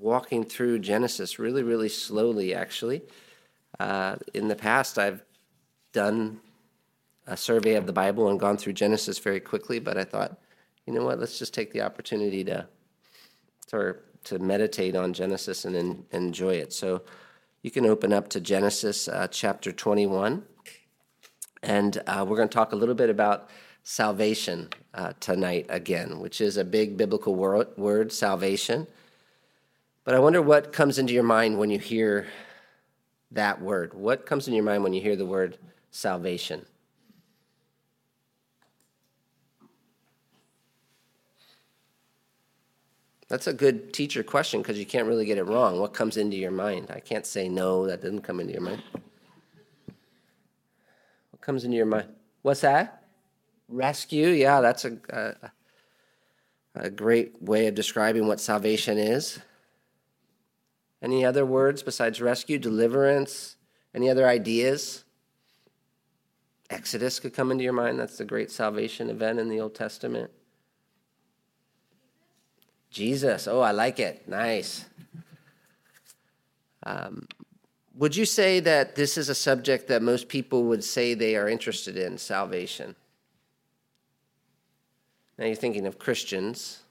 walking through Genesis really, really slowly, actually. Uh, in the past, I've done a survey of the Bible and gone through Genesis very quickly, but I thought, you know what, let's just take the opportunity to, to, to meditate on Genesis and, enjoy it. So you can open up to Genesis uh, chapter 21, and uh, we're going to talk a little bit about salvation uh, tonight again, which is a big biblical word, salvation. But I wonder what comes into your mind when you hear that word. What comes into your mind when you hear the word salvation? That's a good teacher question because you can't really get it wrong. What comes into your mind? I can't say no, that didn't come into your mind. What comes into your mind? What's that? Rescue. Yeah, that's a, a, a great way of describing what salvation is. Any other words besides rescue? Deliverance? Any other ideas? Exodus could come into your mind. That's the great salvation event in the Old Testament. Jesus. Oh, I like it. Nice. Um, would you say that this is a subject that most people would say they are interested in salvation? Now you're thinking of Christians.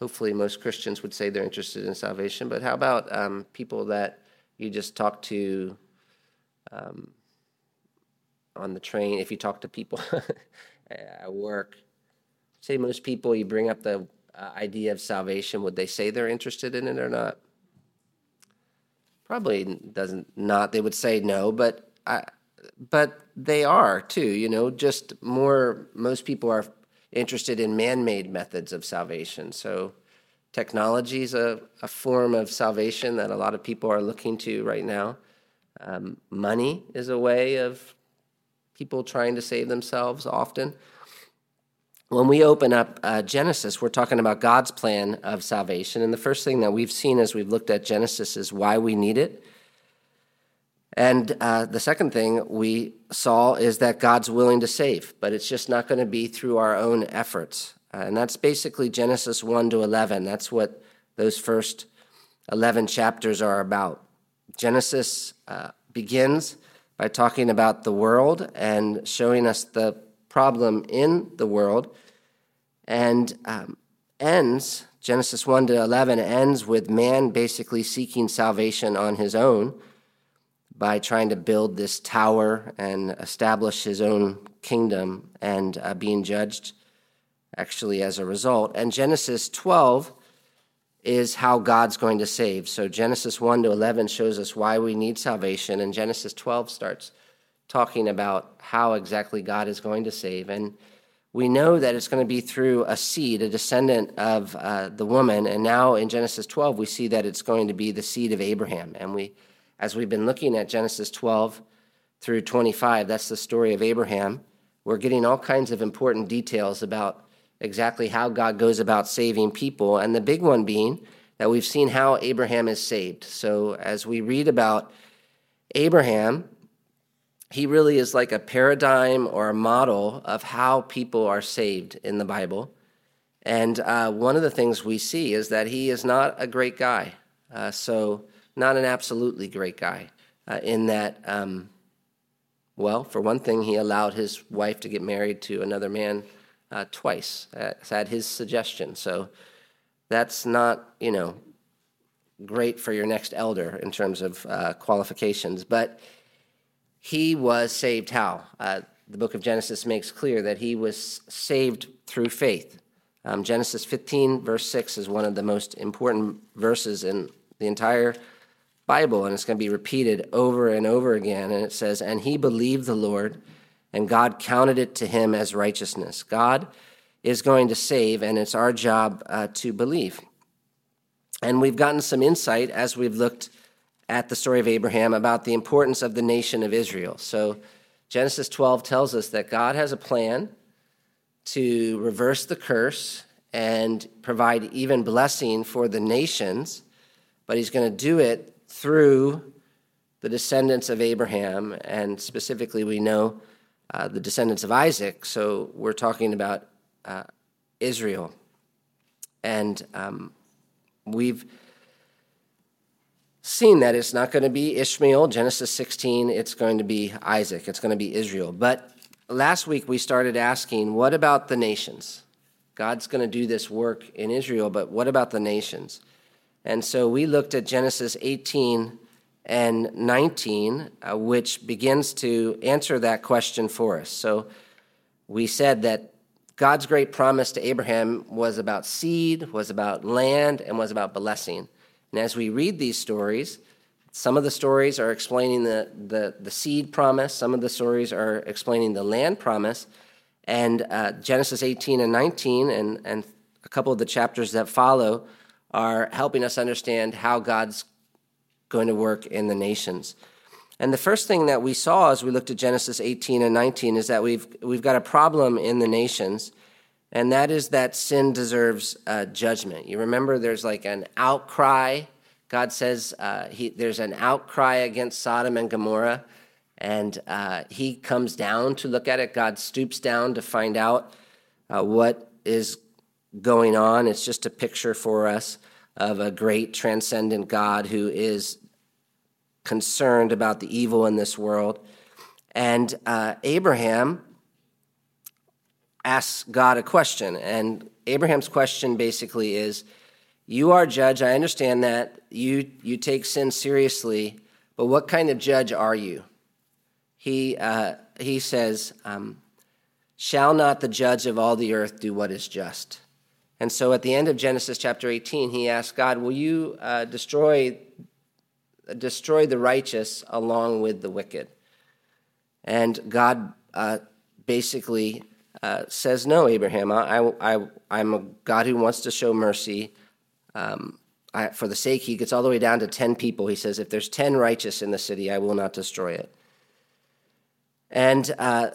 Hopefully, most Christians would say they're interested in salvation. But how about um, people that you just talk to um, on the train? If you talk to people at work, say most people, you bring up the uh, idea of salvation, would they say they're interested in it or not? Probably doesn't not. They would say no, but I, but they are too. You know, just more. Most people are interested in man-made methods of salvation. So, technology is a, a form of salvation that a lot of people are looking to right now. Um, money is a way of people trying to save themselves often when we open up uh, Genesis, we're talking about God's plan of salvation. And the first thing that we've seen as we've looked at Genesis is why we need it. And uh, the second thing we saw is that God's willing to save, but it's just not going to be through our own efforts. Uh, and that's basically Genesis 1 to 11. That's what those first 11 chapters are about. Genesis uh, begins by talking about the world and showing us the problem in the world and um, ends, Genesis 1 to 11 ends with man basically seeking salvation on his own by trying to build this tower and establish his own kingdom and uh, being judged actually as a result. And Genesis 12 is how God's going to save. So Genesis 1 to 11 shows us why we need salvation, and Genesis 12 starts talking about how exactly God is going to save. And we know that it's going to be through a seed, a descendant of uh, the woman. And now in Genesis 12, we see that it's going to be the seed of Abraham. And we, as we've been looking at Genesis 12 through 25, that's the story of Abraham. We're getting all kinds of important details about exactly how God goes about saving people. And the big one being that we've seen how Abraham is saved. So as we read about Abraham, he really is like a paradigm or a model of how people are saved in the Bible. And uh, one of the things we see is that he is not a great guy. Uh, so, not an absolutely great guy, uh, in that, um, well, for one thing, he allowed his wife to get married to another man uh, twice at his suggestion. So, that's not, you know, great for your next elder in terms of uh, qualifications. But he was saved how? Uh, the book of Genesis makes clear that he was saved through faith. Um, Genesis 15, verse 6, is one of the most important verses in the entire Bible, and it's going to be repeated over and over again. And it says, And he believed the Lord, and God counted it to him as righteousness. God is going to save, and it's our job uh, to believe. And we've gotten some insight as we've looked at the story of Abraham about the importance of the nation of Israel. So, Genesis 12 tells us that God has a plan to reverse the curse and provide even blessing for the nations, but he's going to do it through the descendants of Abraham, and specifically, we know uh, the descendants of Isaac. So, we're talking about uh, Israel. And um, we've seen that it's not going to be Ishmael, Genesis 16, it's going to be Isaac, it's going to be Israel. But last week we started asking, what about the nations? God's going to do this work in Israel, but what about the nations? And so we looked at Genesis 18 and 19, uh, which begins to answer that question for us. So we said that God's great promise to Abraham was about seed, was about land, and was about blessing. And as we read these stories, some of the stories are explaining the, the, the seed promise, some of the stories are explaining the land promise. And uh, Genesis 18 and 19, and, and a couple of the chapters that follow, are helping us understand how God's going to work in the nations. And the first thing that we saw as we looked at Genesis 18 and 19 is that we've, we've got a problem in the nations, and that is that sin deserves uh, judgment. You remember there's like an outcry. God says uh, he, there's an outcry against Sodom and Gomorrah, and uh, he comes down to look at it. God stoops down to find out uh, what is going on. It's just a picture for us of a great transcendent God who is concerned about the evil in this world. And uh, Abraham asks God a question. And Abraham's question basically is You are judge. I understand that. You, you take sin seriously, but what kind of judge are you? He, uh, he says, um, Shall not the judge of all the earth do what is just? And so at the end of Genesis chapter 18, he asks God, Will you uh, destroy, destroy the righteous along with the wicked? And God uh, basically uh, says, No, Abraham, I, I, I'm a God who wants to show mercy. Um, I, for the sake, he gets all the way down to 10 people. He says, If there's 10 righteous in the city, I will not destroy it. And uh,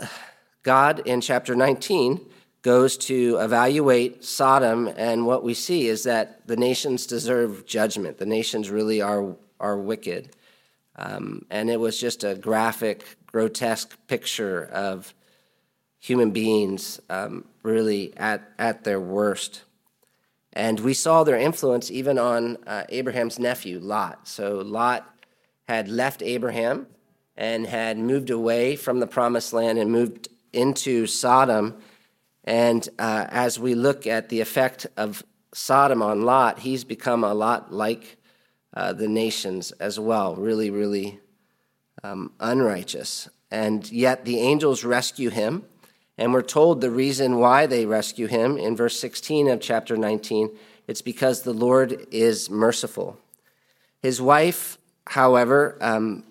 God, in chapter 19, goes to evaluate Sodom, and what we see is that the nations deserve judgment. The nations really are, are wicked. Um, and it was just a graphic, grotesque picture of human beings um, really at, at their worst. And we saw their influence even on uh, Abraham's nephew, Lot. So Lot had left Abraham and had moved away from the promised land and moved into Sodom and uh, as we look at the effect of Sodom on Lot, he's become a lot like uh, the nations as well, really, really um, unrighteous. And yet the angels rescue him. And we're told the reason why they rescue him in verse 16 of chapter 19 it's because the Lord is merciful. His wife, however, um,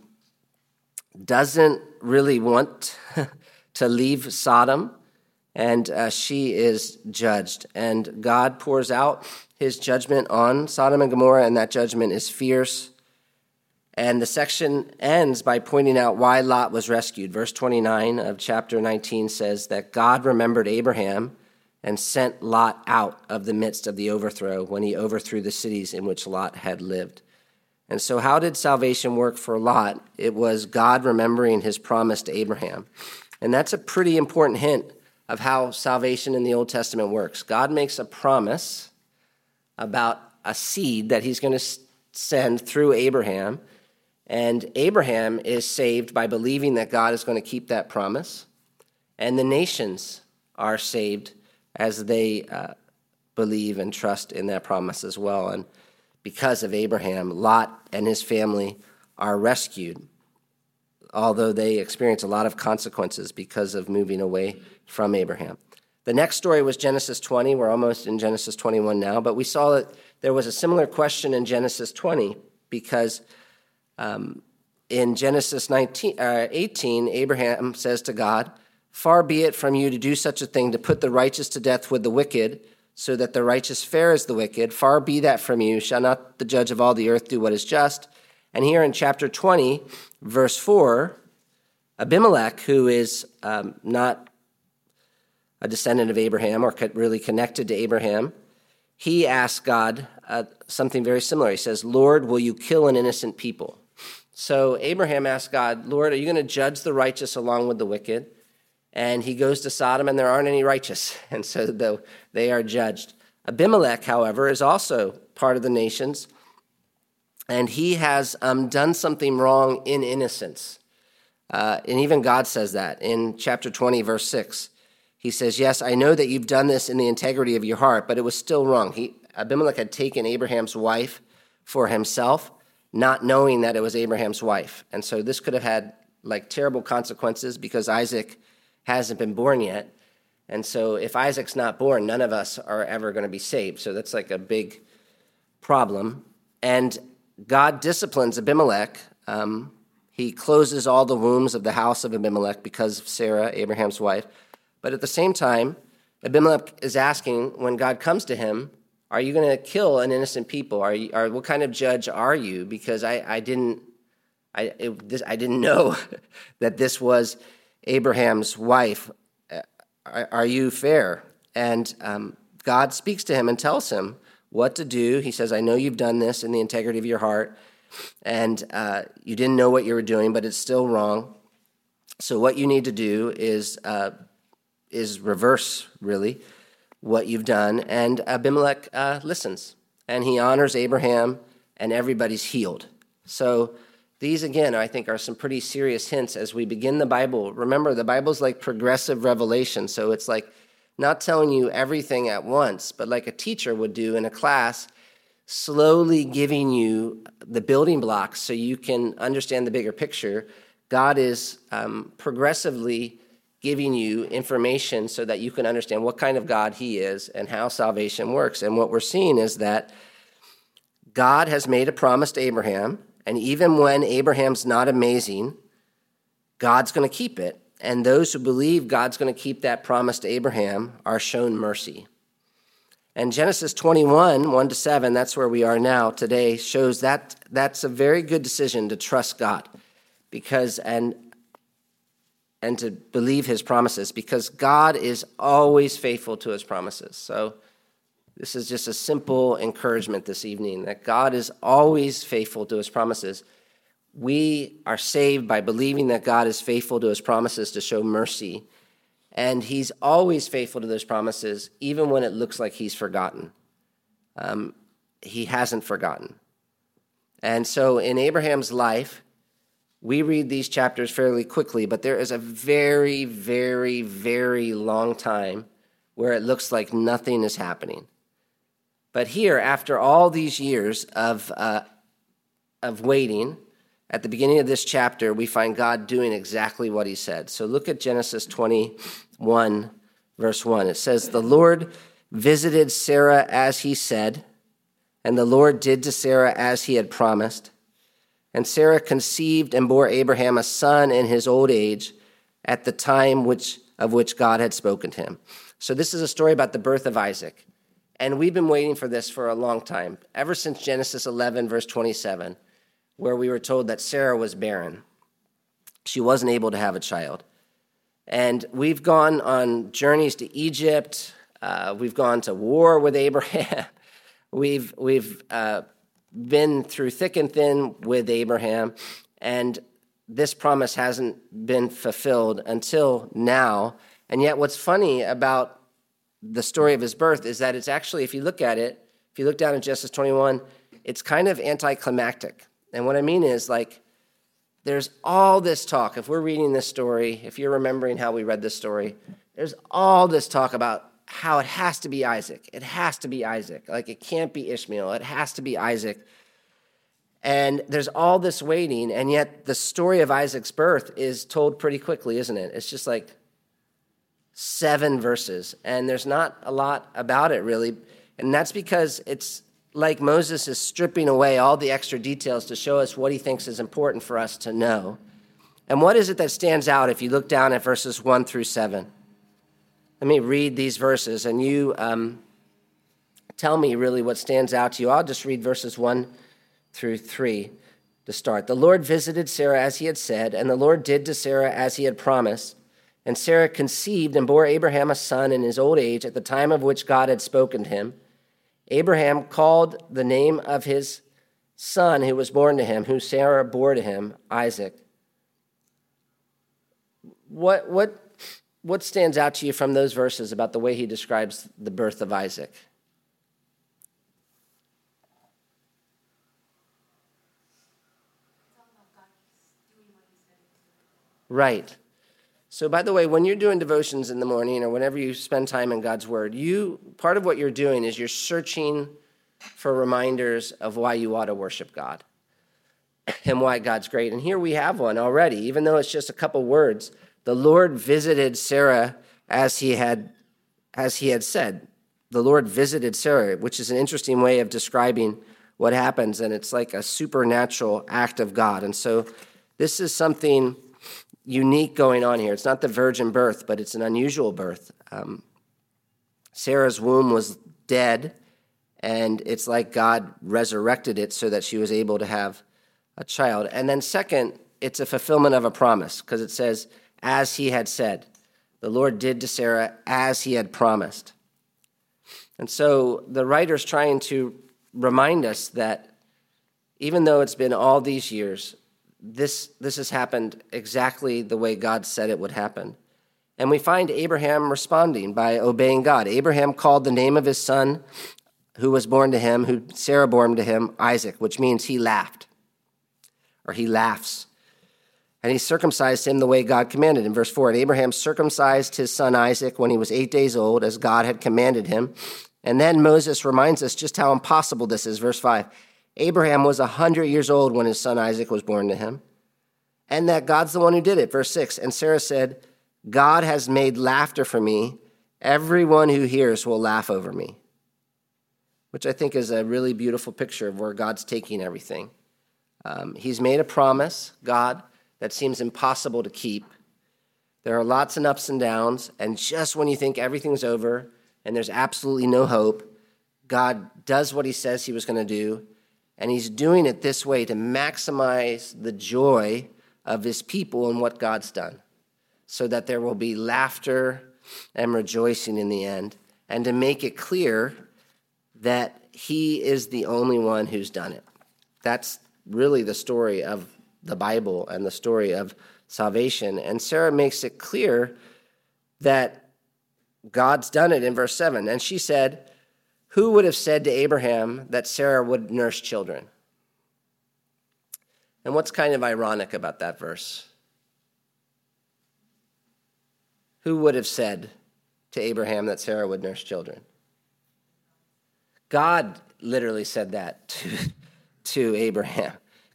doesn't really want to leave Sodom and uh, she is judged. And God pours out his judgment on Sodom and Gomorrah, and that judgment is fierce. And the section ends by pointing out why Lot was rescued. Verse 29 of chapter 19 says that God remembered Abraham and sent Lot out of the midst of the overthrow when he overthrew the cities in which Lot had lived. And so, how did salvation work for Lot? It was God remembering his promise to Abraham. And that's a pretty important hint of how salvation in the Old Testament works. God makes a promise about a seed that he's going to send through Abraham, and Abraham is saved by believing that God is going to keep that promise, and the nations are saved as they uh, believe and trust in that promise as well. And because of Abraham, Lot and his family are rescued although they experience a lot of consequences because of moving away from Abraham. The next story was Genesis 20. We're almost in Genesis 21 now, but we saw that there was a similar question in Genesis 20 because um, in Genesis 19, uh, 18, Abraham says to God, Far be it from you to do such a thing, to put the righteous to death with the wicked, so that the righteous fare as the wicked. Far be that from you. Shall not the judge of all the earth do what is just? And here in chapter 20, verse 4, Abimelech, who is um, not a descendant of Abraham or really connected to Abraham, he asks God uh, something very similar. He says, Lord, will you kill an innocent people? So Abraham asks God, Lord, are you going to judge the righteous along with the wicked? And he goes to Sodom, and there aren't any righteous. And so they are judged. Abimelech, however, is also part of the nations and he has um, done something wrong in innocence. Uh, and even God says that in chapter 20, verse 6. He says, Yes, I know that you've done this in the integrity of your heart, but it was still wrong. He, Abimelech had taken Abraham's wife for himself, not knowing that it was Abraham's wife. And so this could have had like terrible consequences because Isaac hasn't been born yet. And so if Isaac's not born, none of us are ever going to be saved. So that's like a big problem. And God disciplines Abimelech. Um, he closes all the wombs of the house of Abimelech because of Sarah, Abraham's wife. But at the same time, Abimelech is asking when God comes to him, Are you going to kill an innocent people? Are you, are, what kind of judge are you? Because I, I didn't. I, it, this, I didn't know that this was Abraham's wife. Uh, are, are you fair? And um, God speaks to him and tells him what to do. He says, I know you've done this in the integrity of your heart, and uh, you didn't know what you were doing, but it's still wrong. So, what you need to do is, uh, is reverse, really, what you've done. And Abimelech uh, listens, and he honors Abraham, and everybody's healed. So, these, again, I think are some pretty serious hints as we begin the Bible. Remember, the Bible's like progressive revelation. So, it's like not telling you everything at once, but like a teacher would do in a class, slowly giving you the building blocks so you can understand the bigger picture. God is um, progressively giving you information so that you can understand what kind of God He is and how salvation works. And what we're seeing is that God has made a promise to Abraham, and even when Abraham's not amazing, God's going to keep it and those who believe God's going to keep that promise to Abraham are shown mercy. And Genesis 21, 1 to 7, that's where we are now today, shows that that's a very good decision to trust God because and and to believe his promises because God is always faithful to his promises. So this is just a simple encouragement this evening that God is always faithful to his promises we are saved by believing that God is faithful to his promises to show mercy. And he's always faithful to those promises, even when it looks like he's forgotten. Um, he hasn't forgotten. And so in Abraham's life, we read these chapters fairly quickly, but there is a very, very, very long time where it looks like nothing is happening. But here, after all these years of, uh, of waiting, at the beginning of this chapter, we find God doing exactly what he said. So look at Genesis 21, verse 1. It says, The Lord visited Sarah as he said, and the Lord did to Sarah as he had promised. And Sarah conceived and bore Abraham a son in his old age at the time which, of which God had spoken to him. So this is a story about the birth of Isaac. And we've been waiting for this for a long time, ever since Genesis 11, verse 27 where we were told that Sarah was barren. She wasn't able to have a child. And we've gone on journeys to Egypt. Uh, we've gone to war with Abraham. we've we've uh, been through thick and thin with Abraham, and this promise hasn't been fulfilled until now. And yet, what's funny about the story of his birth is that it's actually, if you look at it, if you look down at Genesis 21, it's kind of anticlimactic. And what I mean is, like, there's all this talk. If we're reading this story, if you're remembering how we read this story, there's all this talk about how it has to be Isaac. It has to be Isaac. Like, it can't be Ishmael. It has to be Isaac. And there's all this waiting, and yet the story of Isaac's birth is told pretty quickly, isn't it? It's just like seven verses, and there's not a lot about it really. And that's because it's like Moses is stripping away all the extra details to show us what he thinks is important for us to know. And what is it that stands out if you look down at verses 1 through 7? Let me read these verses and you um, tell me really what stands out to you. I'll just read verses 1 through 3 to start. The Lord visited Sarah as he had said, and the Lord did to Sarah as he had promised. And Sarah conceived and bore Abraham a son in his old age at the time of which God had spoken to him. Abraham called the name of his son who was born to him, who Sarah bore to him, Isaac. What, what, what stands out to you from those verses about the way he describes the birth of Isaac? Right. So, by the way, when you're doing devotions in the morning or whenever you spend time in God's Word, you part of what you're doing is you're searching for reminders of why you ought to worship God and why God's great. And here we have one already, even though it's just a couple words. The Lord visited Sarah as he had as he had said. The Lord visited Sarah, which is an interesting way of describing what happens, and it's like a supernatural act of God. And so this is something unique going on here. It's not the virgin birth, but it's an unusual birth. Um, Sarah's womb was dead, and it's like God resurrected it so that she was able to have a child. And then, second, it's a fulfillment of a promise because it says, as he had said. The Lord did to Sarah as he had promised. And so the writer's trying to remind us that even though it's been all these years, this, this has happened exactly the way God said it would happen. And we find Abraham responding by obeying God. Abraham called the name of his son who was born to him, who Sarah bore to him, Isaac, which means he laughed or he laughs. And he circumcised him the way God commanded. In verse 4, and Abraham circumcised his son Isaac when he was eight days old, as God had commanded him. And then Moses reminds us just how impossible this is. Verse 5 Abraham was 100 years old when his son Isaac was born to him, and that God's the one who did it. Verse 6 And Sarah said, God has made laughter for me. Everyone who hears will laugh over me. Which I think is a really beautiful picture of where God's taking everything. Um, he's made a promise, God, that seems impossible to keep. There are lots and ups and downs, and just when you think everything's over and there's absolutely no hope, God does what he says he was going to do, and he's doing it this way to maximize the joy of his people and what God's done, so that there will be laughter and rejoicing in the end, and to make it clear that he is the only one who's done it. That's really the story of the Bible and the story of salvation. And Sarah makes it clear that God's done it in verse 7. And she said, who would have said to Abraham that Sarah would nurse children? And what's kind of ironic about that verse? Who would have said to Abraham that Sarah would nurse children? God literally said that to, to Abraham.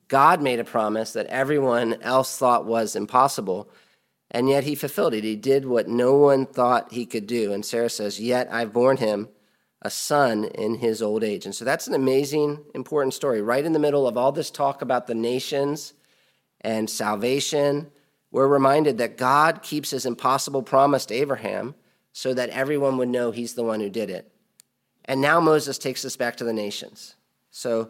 God made a promise that everyone else thought was impossible, and yet he fulfilled it. He did what no one thought he could do. And Sarah says, Yet I've borne him a son in his old age. And so that's an amazing, important story. Right in the middle of all this talk about the nations and salvation, we're reminded that God keeps his impossible promise to Abraham so that everyone would know he's the one who did it. And now Moses takes us back to the nations. So,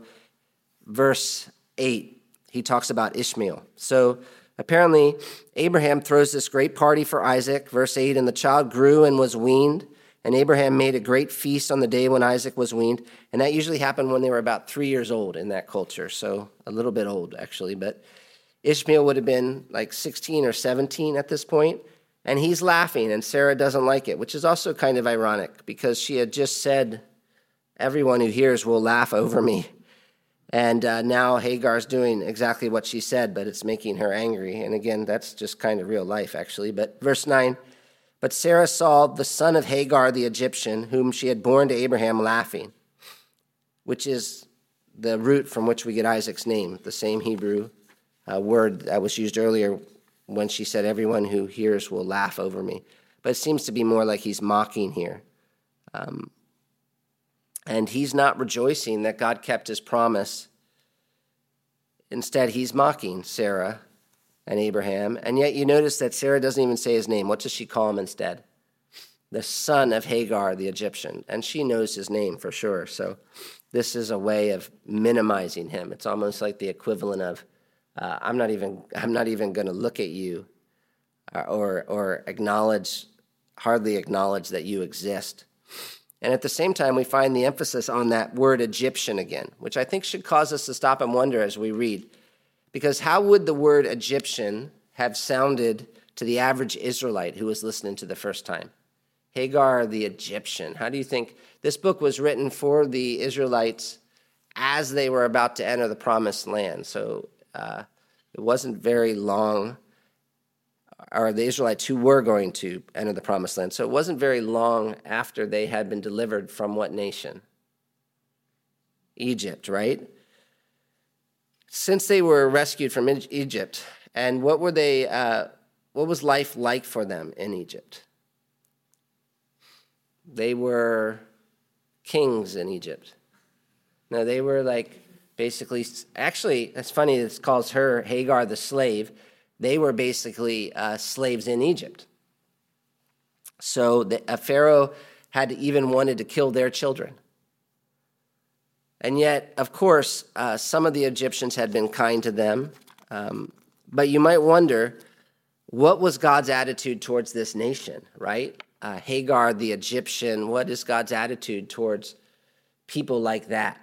verse 8, he talks about Ishmael. So, apparently, Abraham throws this great party for Isaac. Verse 8, and the child grew and was weaned. And Abraham made a great feast on the day when Isaac was weaned. And that usually happened when they were about three years old in that culture. So a little bit old, actually. But Ishmael would have been like 16 or 17 at this point. And he's laughing, and Sarah doesn't like it, which is also kind of ironic because she had just said, Everyone who hears will laugh over me. And uh, now Hagar's doing exactly what she said, but it's making her angry. And again, that's just kind of real life, actually. But verse 9 but Sarah saw the son of Hagar the Egyptian, whom she had borne to Abraham, laughing, which is the root from which we get Isaac's name, the same Hebrew uh, word that was used earlier when she said, Everyone who hears will laugh over me. But it seems to be more like he's mocking here. Um, and he's not rejoicing that God kept his promise. Instead, he's mocking Sarah and Abraham. And yet you notice that Sarah doesn't even say his name. What does she call him instead? The son of Hagar, the Egyptian. And she knows his name for sure. So this is a way of minimizing him. It's almost like the equivalent of, uh, I'm not even, I'm not even going to look at you uh, or, or acknowledge, hardly acknowledge that you exist. And at the same time, we find the emphasis on that word Egyptian again, which I think should cause us to stop and wonder as we read. Because how would the word Egyptian have sounded to the average Israelite who was listening to the first time? Hagar the Egyptian. How do you think this book was written for the Israelites as they were about to enter the promised land? So uh, it wasn't very long or the Israelites who were going to enter the promised land. So it wasn't very long after they had been delivered from what nation? Egypt, right? Since they were rescued from Egypt, and what were they? Uh, what was life like for them in Egypt? They were kings in Egypt. No, they were like basically. Actually, that's funny. It calls her Hagar the slave they were basically uh, slaves in Egypt. So the, a Pharaoh had even wanted to kill their children. And yet, of course, uh, some of the Egyptians had been kind to them. Um, but you might wonder what was God's attitude towards this nation, right? Uh, Hagar, the Egyptian, what is God's attitude towards people like that?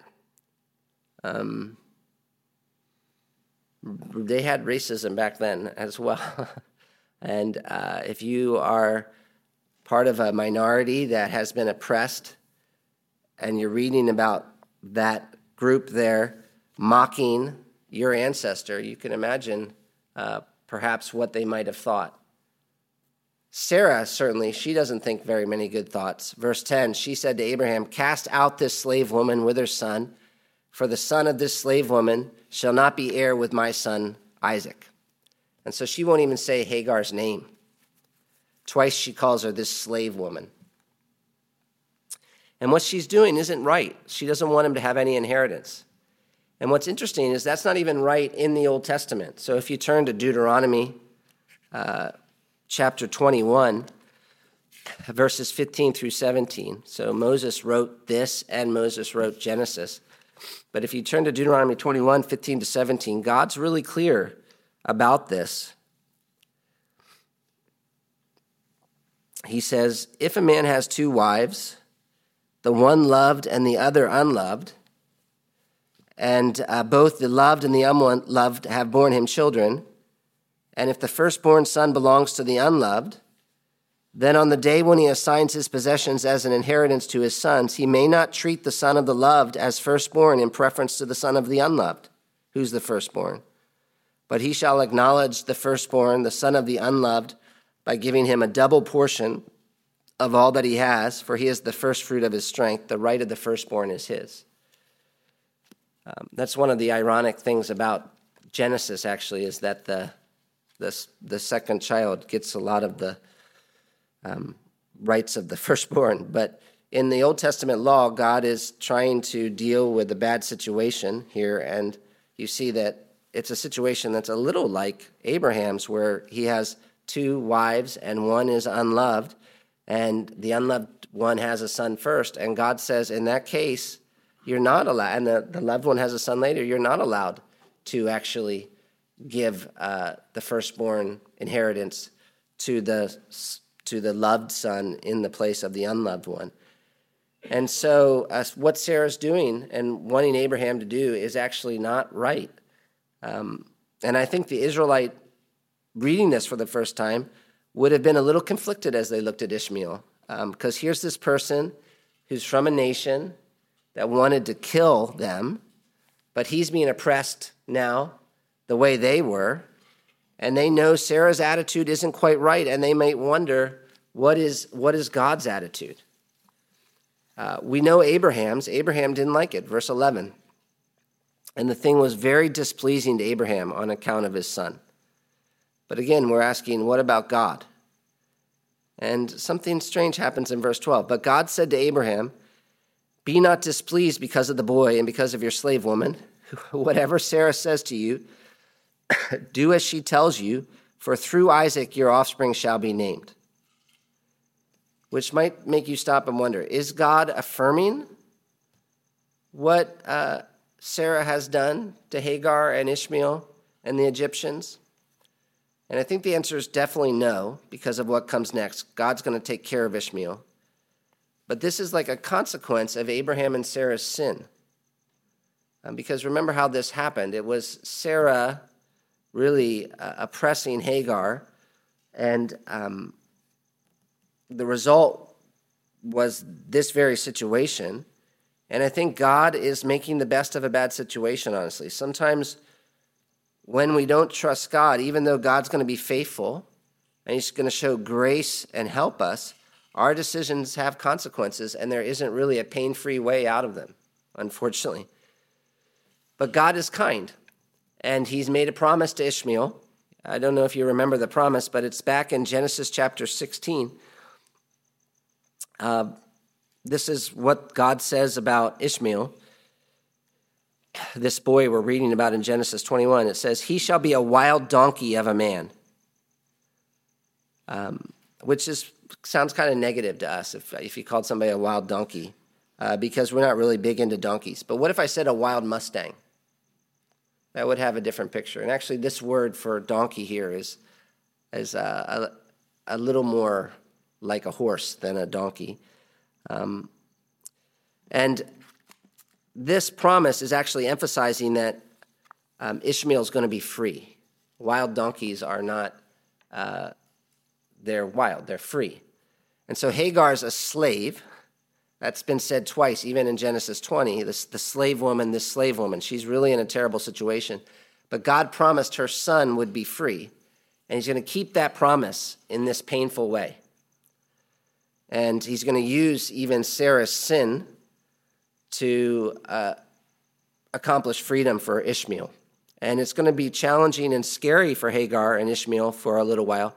Um, they had racism back then as well. and uh, if you are part of a minority that has been oppressed and you're reading about that group there mocking your ancestor, you can imagine uh, perhaps what they might have thought. Sarah, certainly, she doesn't think very many good thoughts. Verse 10 she said to Abraham, Cast out this slave woman with her son for the son of this slave woman shall not be heir with my son Isaac. And so she won't even say Hagar's name. Twice she calls her this slave woman. And what she's doing isn't right. She doesn't want him to have any inheritance. And what's interesting is that's not even right in the Old Testament. So if you turn to Deuteronomy uh, chapter 21, verses 15 through 17. So Moses wrote this and Moses wrote Genesis. But if you turn to Deuteronomy 21 15 to 17, God's really clear about this. He says, If a man has two wives, the one loved and the other unloved, and uh, both the loved and the unloved have borne him children, and if the firstborn son belongs to the unloved, then, on the day when he assigns his possessions as an inheritance to his sons, he may not treat the son of the loved as firstborn in preference to the son of the unloved. Who's the firstborn? But he shall acknowledge the firstborn, the son of the unloved, by giving him a double portion of all that he has, for he is the firstfruit of his strength. The right of the firstborn is his. Um, that's one of the ironic things about Genesis, actually, is that the, the, the second child gets a lot of the um, rights of the firstborn. But in the Old Testament law, God is trying to deal with a bad situation here, and you see that it's a situation that's a little like Abraham's, where he has two wives and one is unloved, and the unloved one has a son first. And God says, in that case, you're not allowed, and the, the loved one has a son later, you're not allowed to actually give uh, the firstborn inheritance to the to the loved son in the place of the unloved one. And so, uh, what Sarah's doing and wanting Abraham to do is actually not right. Um, and I think the Israelite reading this for the first time would have been a little conflicted as they looked at Ishmael. Because um, here's this person who's from a nation that wanted to kill them, but he's being oppressed now the way they were and they know Sarah's attitude isn't quite right, and they might wonder what is, what is God's attitude? Uh, we know Abraham's. Abraham didn't like it. Verse 11. And the thing was very displeasing to Abraham on account of his son. But again, we're asking, what about God? And something strange happens in verse 12. But God said to Abraham, Be not displeased because of the boy and because of your slave woman. Whatever Sarah says to you, Do as she tells you, for through Isaac your offspring shall be named. Which might make you stop and wonder is God affirming what uh, Sarah has done to Hagar and Ishmael and the Egyptians? And I think the answer is definitely no, because of what comes next. God's going to take care of Ishmael. But this is like a consequence of Abraham and Sarah's sin. Um, because remember how this happened. It was Sarah really uh, oppressing Hagar. And um, the result was this very situation. And I think God is making the best of a bad situation, honestly. Sometimes when we don't trust God, even though God's going to be faithful and He's going to show grace and help us, our decisions have consequences, and there isn't really a pain free way out of them, unfortunately. But God is kind, and He's made a promise to Ishmael. I don't know if you remember the promise, but it's back in Genesis chapter 16. Uh, this is what God says about Ishmael. This boy we're reading about in Genesis 21, it says, He shall be a wild donkey of a man. Um, which is sounds kind of negative to us if, if you called somebody a wild donkey, uh, because we're not really big into donkeys. But what if I said a wild Mustang? That would have a different picture. And actually, this word for donkey here is, is uh, a, a little more like a horse than a donkey. Um, and this promise is actually emphasizing that um, Ishmael is going to be free. Wild donkeys are not, uh, they're wild, they're free. And so Hagar is a slave. That's been said twice, even in Genesis 20. This, the slave woman, this slave woman, she's really in a terrible situation. But God promised her son would be free. And he's going to keep that promise in this painful way. And he's going to use even Sarah's sin to uh, accomplish freedom for Ishmael. And it's going to be challenging and scary for Hagar and Ishmael for a little while,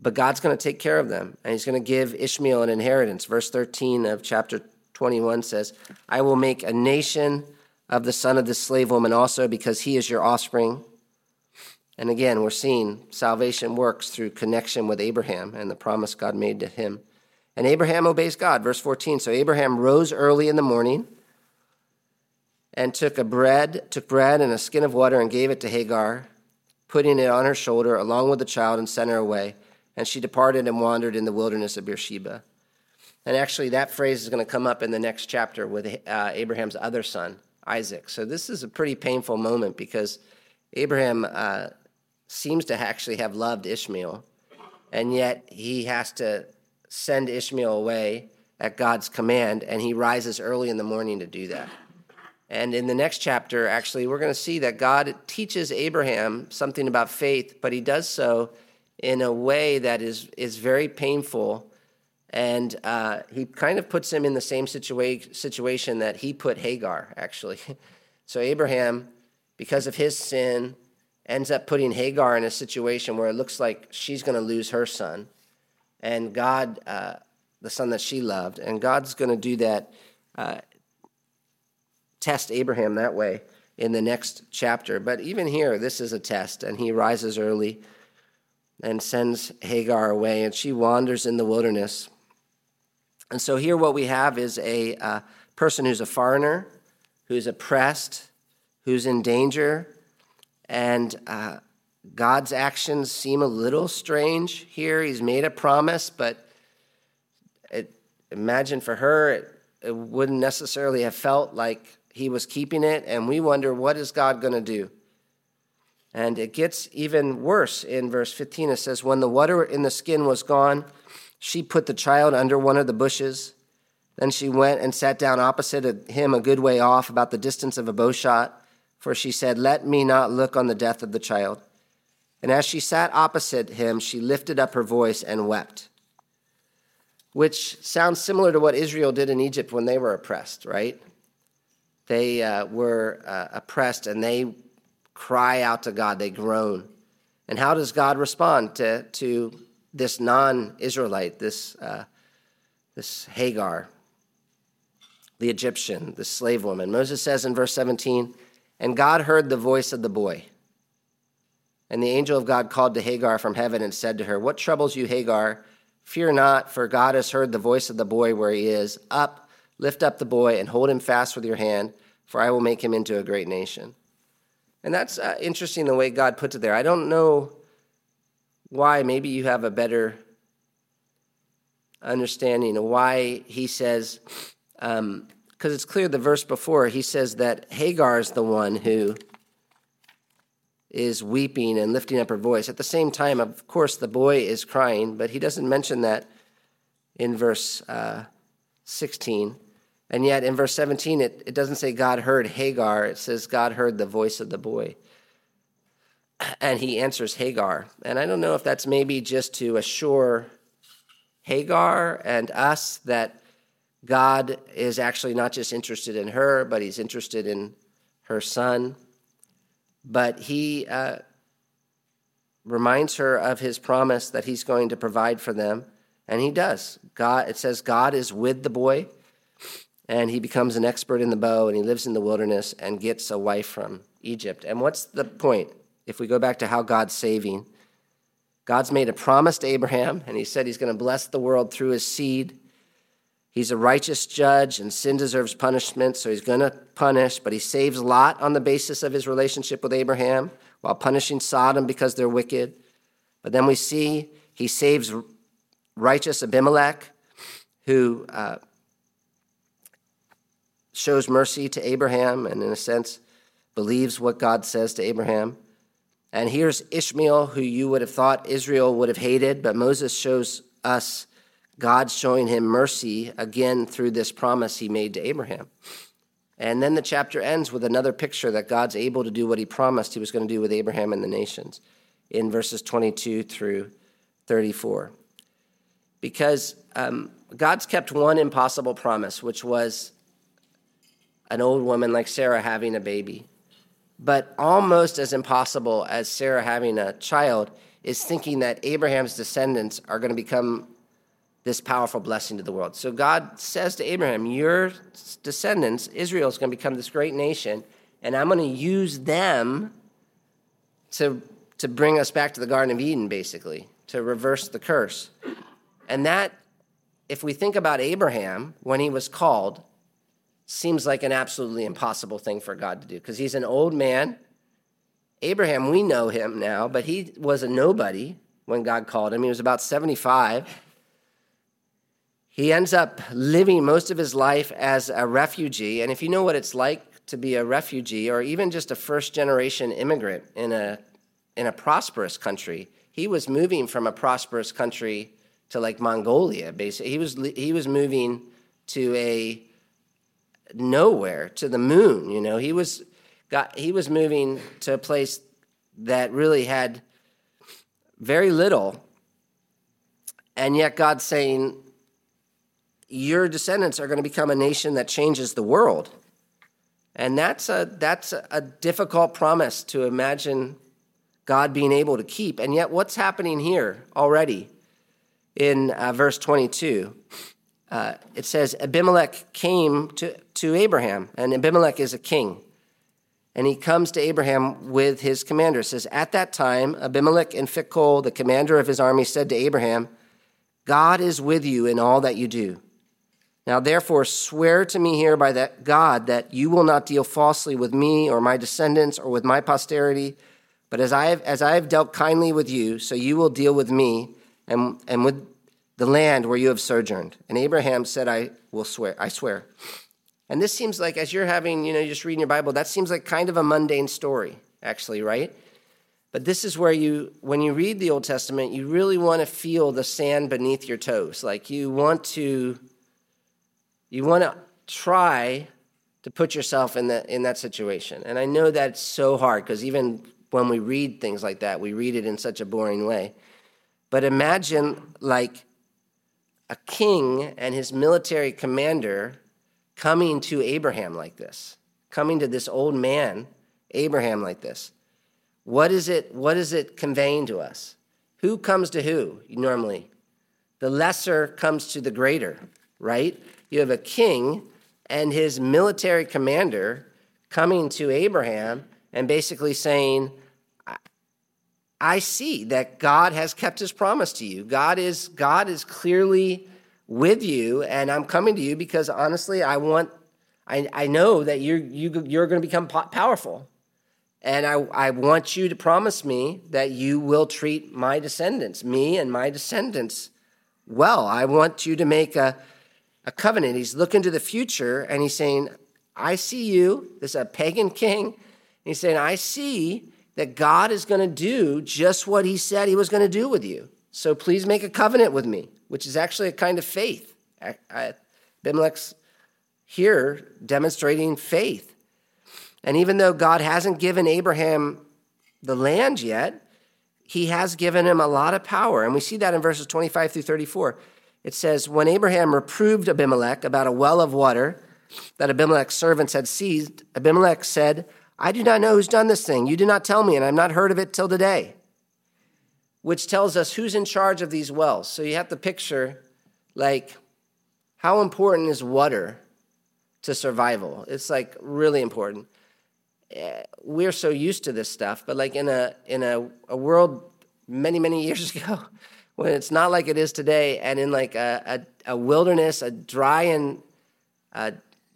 but God's going to take care of them, and He's going to give Ishmael an inheritance. Verse 13 of chapter 21 says, I will make a nation of the son of this slave woman also, because he is your offspring. And again, we're seeing salvation works through connection with Abraham and the promise God made to him. And Abraham obeys God. Verse 14. So Abraham rose early in the morning and took a bread, took bread and a skin of water and gave it to Hagar, putting it on her shoulder along with the child and sent her away. And she departed and wandered in the wilderness of Beersheba. And actually, that phrase is going to come up in the next chapter with uh, Abraham's other son, Isaac. So this is a pretty painful moment because Abraham uh, seems to actually have loved Ishmael, and yet he has to send Ishmael away at God's command, and he rises early in the morning to do that. And in the next chapter, actually, we're going to see that God teaches Abraham something about faith, but he does so in a way that is, is very painful. And uh, he kind of puts him in the same situa- situation that he put Hagar, actually. so, Abraham, because of his sin, ends up putting Hagar in a situation where it looks like she's going to lose her son and God, uh, the son that she loved, and God's going to do that, uh, test Abraham that way in the next chapter. But even here, this is a test, and he rises early and sends Hagar away, and she wanders in the wilderness. And so here, what we have is a uh, person who's a foreigner, who's oppressed, who's in danger, and uh, God's actions seem a little strange here. He's made a promise, but it, imagine for her, it, it wouldn't necessarily have felt like he was keeping it. And we wonder, what is God going to do? And it gets even worse in verse 15. It says, When the water in the skin was gone, she put the child under one of the bushes. Then she went and sat down opposite him a good way off, about the distance of a bow shot, for she said, Let me not look on the death of the child. And as she sat opposite him, she lifted up her voice and wept. Which sounds similar to what Israel did in Egypt when they were oppressed, right? They uh, were uh, oppressed and they cry out to God, they groan. And how does God respond to, to this non Israelite, this, uh, this Hagar, the Egyptian, the slave woman? Moses says in verse 17, And God heard the voice of the boy. And the angel of God called to Hagar from heaven and said to her, What troubles you, Hagar? Fear not, for God has heard the voice of the boy where he is. Up, lift up the boy, and hold him fast with your hand, for I will make him into a great nation. And that's uh, interesting the way God puts it there. I don't know why. Maybe you have a better understanding of why he says, because um, it's clear the verse before, he says that Hagar is the one who is weeping and lifting up her voice. At the same time, of course, the boy is crying, but he doesn't mention that in verse uh, 16. And yet in verse 17, it, it doesn't say God heard Hagar, it says God heard the voice of the boy. and he answers Hagar. And I don't know if that's maybe just to assure Hagar and us that God is actually not just interested in her, but he's interested in her son. But he uh, reminds her of his promise that he's going to provide for them, and he does. God, it says God is with the boy, and he becomes an expert in the bow, and he lives in the wilderness and gets a wife from Egypt. And what's the point? If we go back to how God's saving, God's made a promise to Abraham, and he said he's going to bless the world through his seed. He's a righteous judge, and sin deserves punishment, so he's going to punish, but he saves Lot on the basis of his relationship with Abraham while punishing Sodom because they're wicked. But then we see he saves righteous Abimelech, who uh, shows mercy to Abraham and, in a sense, believes what God says to Abraham. And here's Ishmael, who you would have thought Israel would have hated, but Moses shows us God showing him mercy again through this promise he made to Abraham. And then the chapter ends with another picture that God's able to do what he promised he was going to do with Abraham and the nations in verses 22 through 34. Because um, God's kept one impossible promise, which was an old woman like Sarah having a baby. But almost as impossible as Sarah having a child is thinking that Abraham's descendants are going to become this powerful blessing to the world. So God says to Abraham, Your descendants, Israel, is going to become this great nation, and I'm going to use them to, to bring us back to the Garden of Eden, basically, to reverse the curse. And that, if we think about Abraham when he was called, seems like an absolutely impossible thing for God to do because he's an old man. Abraham, we know him now, but he was a nobody when God called him. He was about 75. He ends up living most of his life as a refugee. And if you know what it's like to be a refugee or even just a first generation immigrant in a, in a prosperous country, he was moving from a prosperous country to like Mongolia, basically. He was, he was moving to a nowhere to the moon. You know, he was got he was moving to a place that really had very little, and yet God's saying, "Your descendants are going to become a nation that changes the world." And that's a that's a difficult promise to imagine God being able to keep. And yet, what's happening here already in uh, verse 22? uh, it says Abimelech came to, to Abraham, and Abimelech is a king. And he comes to Abraham with his commander. It says, At that time, Abimelech and Phicol, the commander of his army, said to Abraham, God is with you in all that you do. Now, therefore, swear to me here by that God that you will not deal falsely with me or my descendants or with my posterity, but as I have, as I have dealt kindly with you, so you will deal with me and, and with the land where you have sojourned. And Abraham said, I will swear, I swear. And this seems like, as you're having, you know, you're just reading your Bible, that seems like kind of a mundane story, actually, right? But this is where you, when you read the Old Testament, you really want to feel the sand beneath your toes. Like you want to, you want to try to put yourself in that in that situation. And I know that's so hard because even when we read things like that, we read it in such a boring way. But imagine like a king and his military commander coming to Abraham like this, coming to this old man, Abraham, like this. What is it, what is it conveying to us? Who comes to who normally? The lesser comes to the greater, right? You have a king and his military commander coming to Abraham and basically saying, I see that God has kept his promise to you. God is, God is clearly with you, and I'm coming to you because honestly, I want, I, I know that you're, you, you're going to become powerful. And I, I want you to promise me that you will treat my descendants, me and my descendants, well. I want you to make a, a covenant. He's looking to the future and he's saying, I see you. This is a pagan king. And He's saying, I see that God is going to do just what he said he was going to do with you. So please make a covenant with me, which is actually a kind of faith. Abimelech's here demonstrating faith. And even though God hasn't given Abraham the land yet, he has given him a lot of power. And we see that in verses 25 through 34. It says, When Abraham reproved Abimelech about a well of water that Abimelech's servants had seized, Abimelech said, I do not know who's done this thing. You did not tell me, and I've not heard of it till today. Which tells us who's in charge of these wells. So you have to picture, like, how important is water to survival? It's like really important. Eh, we're so used to this stuff, but like in a in a, a world many many years ago, when it's not like it is today, and in like a, a, a wilderness, a dry and a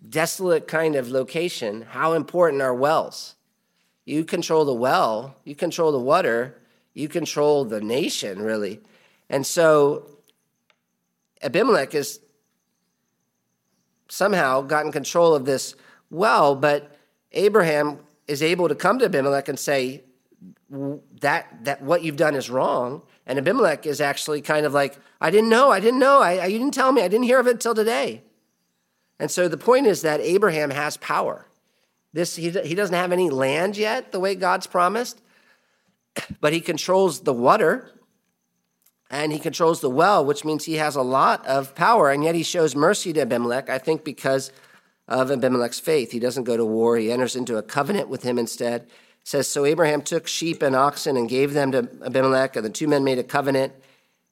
desolate kind of location, how important are wells? You control the well, you control the water, you control the nation, really. And so Abimelech has somehow gotten control of this well, but Abraham is able to come to Abimelech and say that that what you've done is wrong. And Abimelech is actually kind of like, I didn't know, I didn't know, I, I, you didn't tell me, I didn't hear of it until today. And so the point is that Abraham has power. This he, he doesn't have any land yet, the way God's promised, but he controls the water and he controls the well, which means he has a lot of power. And yet he shows mercy to Abimelech, I think, because of Abimelech's faith. He doesn't go to war, he enters into a covenant with him instead. Says, So Abraham took sheep and oxen and gave them to Abimelech, and the two men made a covenant.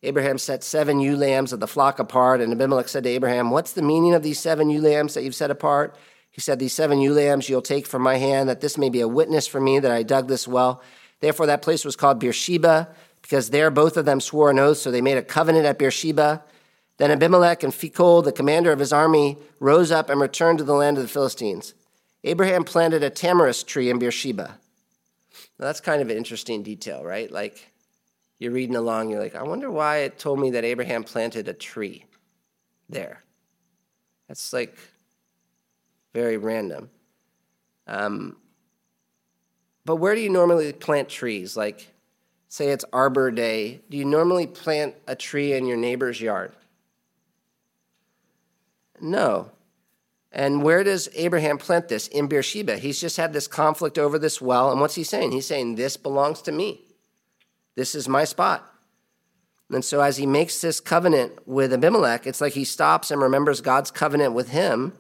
Abraham set seven ewe lambs of the flock apart, and Abimelech said to Abraham, What's the meaning of these seven ewe lambs that you've set apart? He said, These seven ewe lambs you'll take from my hand, that this may be a witness for me that I dug this well. Therefore, that place was called Beersheba, because there both of them swore an oath, so they made a covenant at Beersheba. Then Abimelech and Phicol, the commander of his army, rose up and returned to the land of the Philistines. Abraham planted a tamarisk tree in Beersheba. Now, that's kind of an interesting detail, right? Like you're reading along, you're like, I wonder why it told me that Abraham planted a tree there. That's like very random. Um, but where do you normally plant trees? Like, say it's Arbor Day. Do you normally plant a tree in your neighbor's yard? No. And where does Abraham plant this? In Beersheba. He's just had this conflict over this well. And what's he saying? He's saying, This belongs to me. This is my spot. And so as he makes this covenant with Abimelech, it's like he stops and remembers God's covenant with him.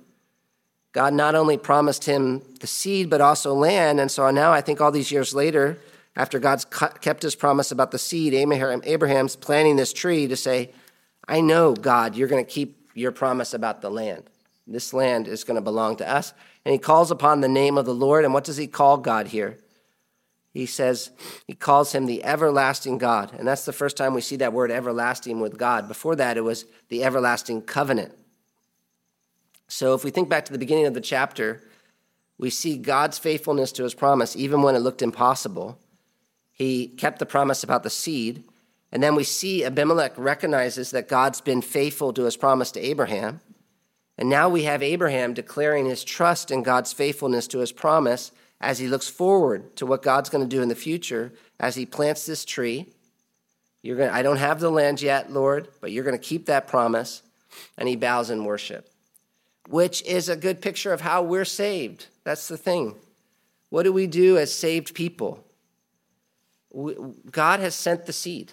God not only promised him the seed, but also land. And so now I think all these years later, after God's kept his promise about the seed, Abraham's planting this tree to say, I know, God, you're going to keep your promise about the land. This land is going to belong to us. And he calls upon the name of the Lord. And what does he call God here? He says, he calls him the everlasting God. And that's the first time we see that word everlasting with God. Before that, it was the everlasting covenant. So if we think back to the beginning of the chapter, we see God's faithfulness to his promise, even when it looked impossible. He kept the promise about the seed. And then we see Abimelech recognizes that God's been faithful to his promise to Abraham. And now we have Abraham declaring his trust in God's faithfulness to his promise as he looks forward to what God's going to do in the future as he plants this tree. You're going to, I don't have the land yet, Lord, but you're going to keep that promise. And he bows in worship, which is a good picture of how we're saved. That's the thing. What do we do as saved people? God has sent the seed.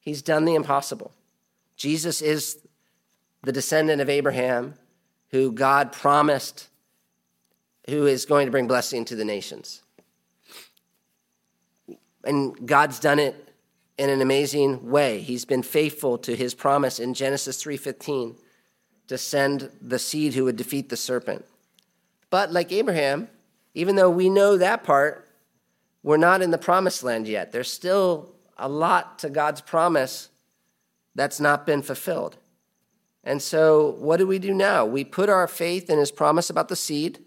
He's done the impossible. Jesus is the descendant of Abraham who God promised who is going to bring blessing to the nations. And God's done it in an amazing way. He's been faithful to his promise in Genesis 3:15 to send the seed who would defeat the serpent. But like Abraham, even though we know that part, we're not in the promised land yet. There's still a lot to God's promise that's not been fulfilled. And so, what do we do now? We put our faith in his promise about the seed,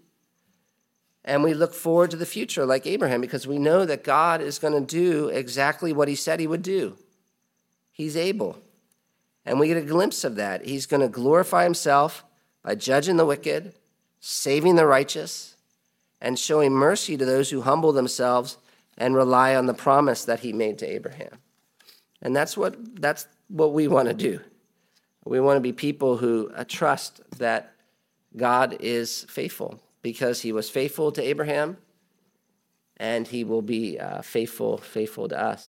and we look forward to the future like Abraham because we know that God is going to do exactly what he said he would do. He's able. And we get a glimpse of that. He's going to glorify himself by judging the wicked, saving the righteous, and showing mercy to those who humble themselves and rely on the promise that he made to Abraham. And that's what, that's what we want to do. We want to be people who uh, trust that God is faithful because he was faithful to Abraham and he will be uh, faithful, faithful to us.